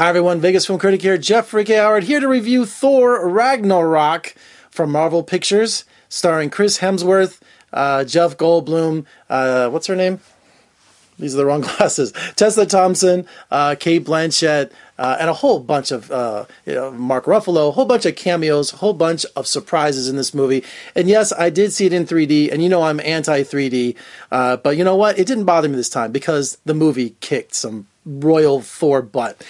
Hi, everyone. Vegas film critic here, Jeffrey K. Howard, here to review Thor Ragnarok from Marvel Pictures, starring Chris Hemsworth, uh, Jeff Goldblum, uh, what's her name? These are the wrong glasses. Tessa Thompson, uh, Cate Blanchett, uh, and a whole bunch of uh, you know, Mark Ruffalo, a whole bunch of cameos, a whole bunch of surprises in this movie. And yes, I did see it in 3D, and you know I'm anti 3D, uh, but you know what? It didn't bother me this time because the movie kicked some royal Thor butt.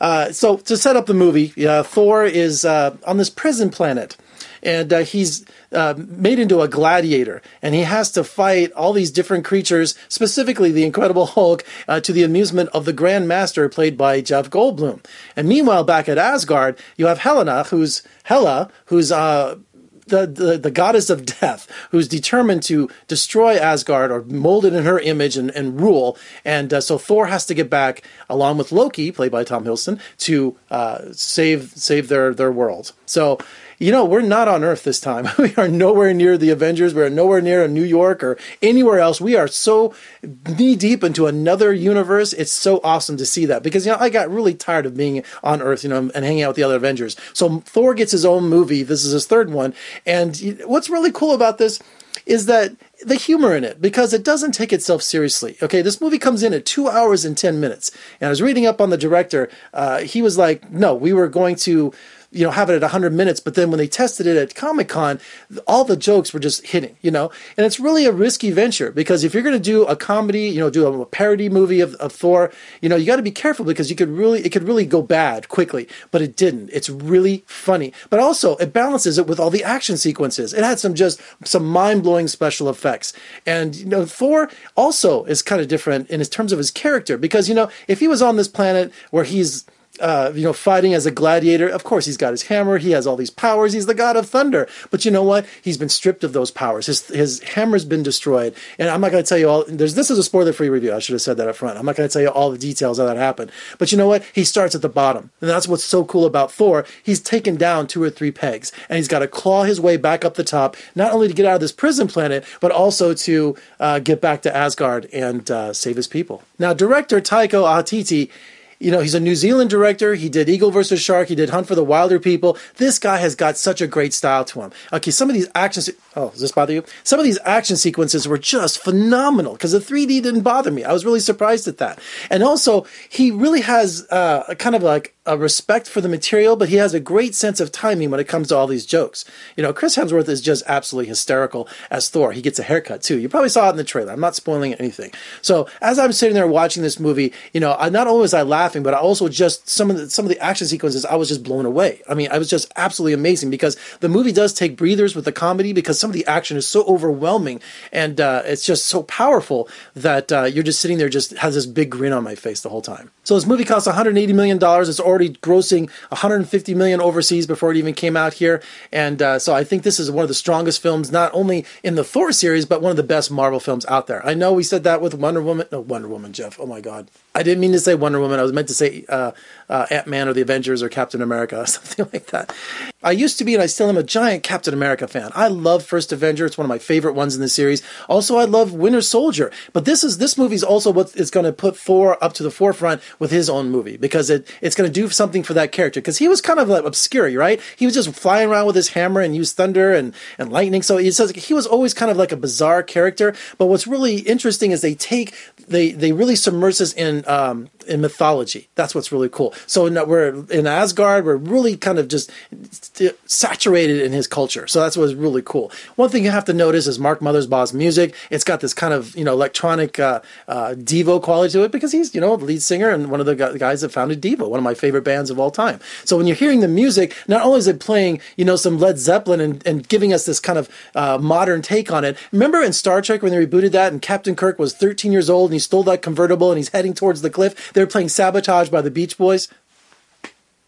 Uh, so to set up the movie, uh, Thor is uh, on this prison planet, and uh, he's uh, made into a gladiator, and he has to fight all these different creatures, specifically the Incredible Hulk, to the amusement of the Grand Master, played by Jeff Goldblum. And meanwhile, back at Asgard, you have Helena, who's Hela, who's the, the, the, goddess of death who's determined to destroy Asgard or mold it in her image and, and rule. And uh, so Thor has to get back along with Loki, played by Tom Hiddleston, to uh, save save their their world. So you know, we're not on Earth this time. we are nowhere near the Avengers. We are nowhere near New York or anywhere else. We are so knee deep into another universe. It's so awesome to see that because, you know, I got really tired of being on Earth, you know, and hanging out with the other Avengers. So Thor gets his own movie. This is his third one. And what's really cool about this is that the humor in it because it doesn't take itself seriously. Okay, this movie comes in at two hours and 10 minutes. And I was reading up on the director. Uh, he was like, no, we were going to you know, have it at 100 minutes. But then when they tested it at Comic Con, all the jokes were just hitting, you know, and it's really a risky venture because if you're going to do a comedy, you know, do a parody movie of, of Thor, you know, you got to be careful because you could really, it could really go bad quickly, but it didn't. It's really funny, but also it balances it with all the action sequences. It had some just some mind blowing special effects. And, you know, Thor also is kind of different in terms of his character because, you know, if he was on this planet where he's, uh, you know, fighting as a gladiator. Of course, he's got his hammer. He has all these powers. He's the god of thunder. But you know what? He's been stripped of those powers. His his hammer's been destroyed. And I'm not going to tell you all. There's this is a spoiler-free review. I should have said that up front. I'm not going to tell you all the details of that happened. But you know what? He starts at the bottom, and that's what's so cool about Thor. He's taken down two or three pegs, and he's got to claw his way back up the top, not only to get out of this prison planet, but also to uh, get back to Asgard and uh, save his people. Now, director Taika Waititi you know, he's a New Zealand director. He did Eagle versus Shark. He did Hunt for the Wilderpeople. This guy has got such a great style to him. Okay, some of these action. Oh, does this bother you? Some of these action sequences were just phenomenal because the 3D didn't bother me. I was really surprised at that. And also, he really has uh, a kind of like a respect for the material, but he has a great sense of timing when it comes to all these jokes. You know, Chris Hemsworth is just absolutely hysterical as Thor. He gets a haircut too. You probably saw it in the trailer. I'm not spoiling anything. So as I'm sitting there watching this movie, you know, I, not only was I laughing, but I also just some of the some of the action sequences I was just blown away. I mean, I was just absolutely amazing because the movie does take breathers with the comedy because some of the action is so overwhelming and uh, it's just so powerful that uh, you're just sitting there just has this big grin on my face the whole time. So this movie costs 180 million dollars. It's already grossing 150 million overseas before it even came out here. And uh, so I think this is one of the strongest films, not only in the Thor series, but one of the best Marvel films out there. I know we said that with Wonder Woman. No, Wonder Woman, Jeff. Oh my God. I didn't mean to say Wonder Woman. I was meant to say uh, uh, Ant Man or the Avengers or Captain America or something like that. I used to be, and I still am a giant Captain America fan. I love First Avenger; it's one of my favorite ones in the series. Also, I love Winter Soldier. But this is this movie is also what is going to put Thor up to the forefront with his own movie because it it's going to do something for that character because he was kind of like obscure, right? He was just flying around with his hammer and used thunder and and lightning. So he says he was always kind of like a bizarre character. But what's really interesting is they take they they really submerge us in um, in mythology. That's what's really cool. So we're in Asgard. We're really kind of just saturated in his culture. So that's what's really cool. One thing you have to notice is Mark Mothersbaugh's music. It's got this kind of you know electronic uh, uh, Devo quality to it because he's you know the lead singer and one of the guys that founded Devo, one of my favorite bands of all time. So when you're hearing the music, not only is it playing you know some Led Zeppelin and, and giving us this kind of uh, modern take on it. Remember in Star Trek when they rebooted that and Captain Kirk was 13 years old and he stole that convertible and he's heading towards the cliff. They were playing Sabotage by the Beach Boys.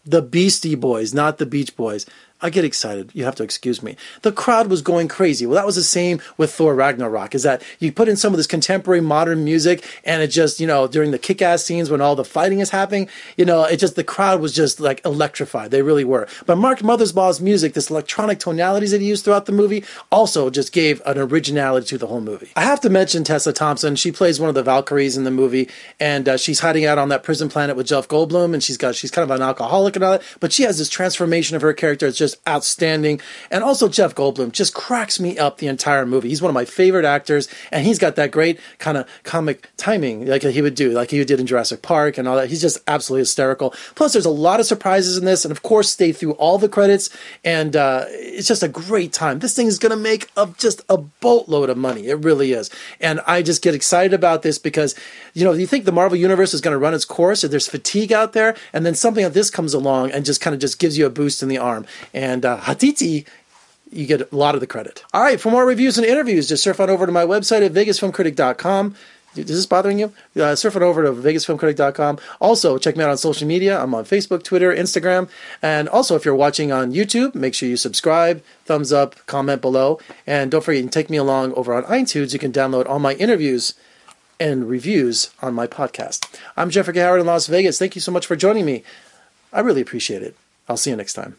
The Beastie Boys, not the Beach Boys. I get excited. You have to excuse me. The crowd was going crazy. Well, that was the same with Thor Ragnarok. Is that you put in some of this contemporary modern music, and it just you know during the kick-ass scenes when all the fighting is happening, you know, it just the crowd was just like electrified. They really were. But Mark Mothersbaugh's music, this electronic tonalities that he used throughout the movie, also just gave an originality to the whole movie. I have to mention Tessa Thompson. She plays one of the Valkyries in the movie, and uh, she's hiding out on that prison planet with Jeff Goldblum, and she's got she's kind of an alcoholic and all that, but she has this transformation of her character. It's just outstanding. And also Jeff Goldblum just cracks me up the entire movie. He's one of my favorite actors, and he's got that great kind of comic timing like he would do, like he did in Jurassic Park and all that. He's just absolutely hysterical. Plus, there's a lot of surprises in this, and of course, stay through all the credits, and uh, it's just a great time. This thing is going to make a, just a boatload of money. It really is, and I just get excited about this because you know you think the Marvel universe is going to run its course, and there's fatigue out there, and then something like this comes along and just kind of just gives you a boost in the arm. And uh, Waititi you get a lot of the credit. All right, for more reviews and interviews, just surf on over to my website at vegasfilmcritic.com. Is this bothering you? Uh, surf on over to vegasfilmcritic.com. Also, check me out on social media. I'm on Facebook, Twitter, Instagram. And also, if you're watching on YouTube, make sure you subscribe, thumbs up, comment below. And don't forget, you can take me along over on iTunes. You can download all my interviews and reviews on my podcast. I'm Jeffrey Howard in Las Vegas. Thank you so much for joining me. I really appreciate it. I'll see you next time.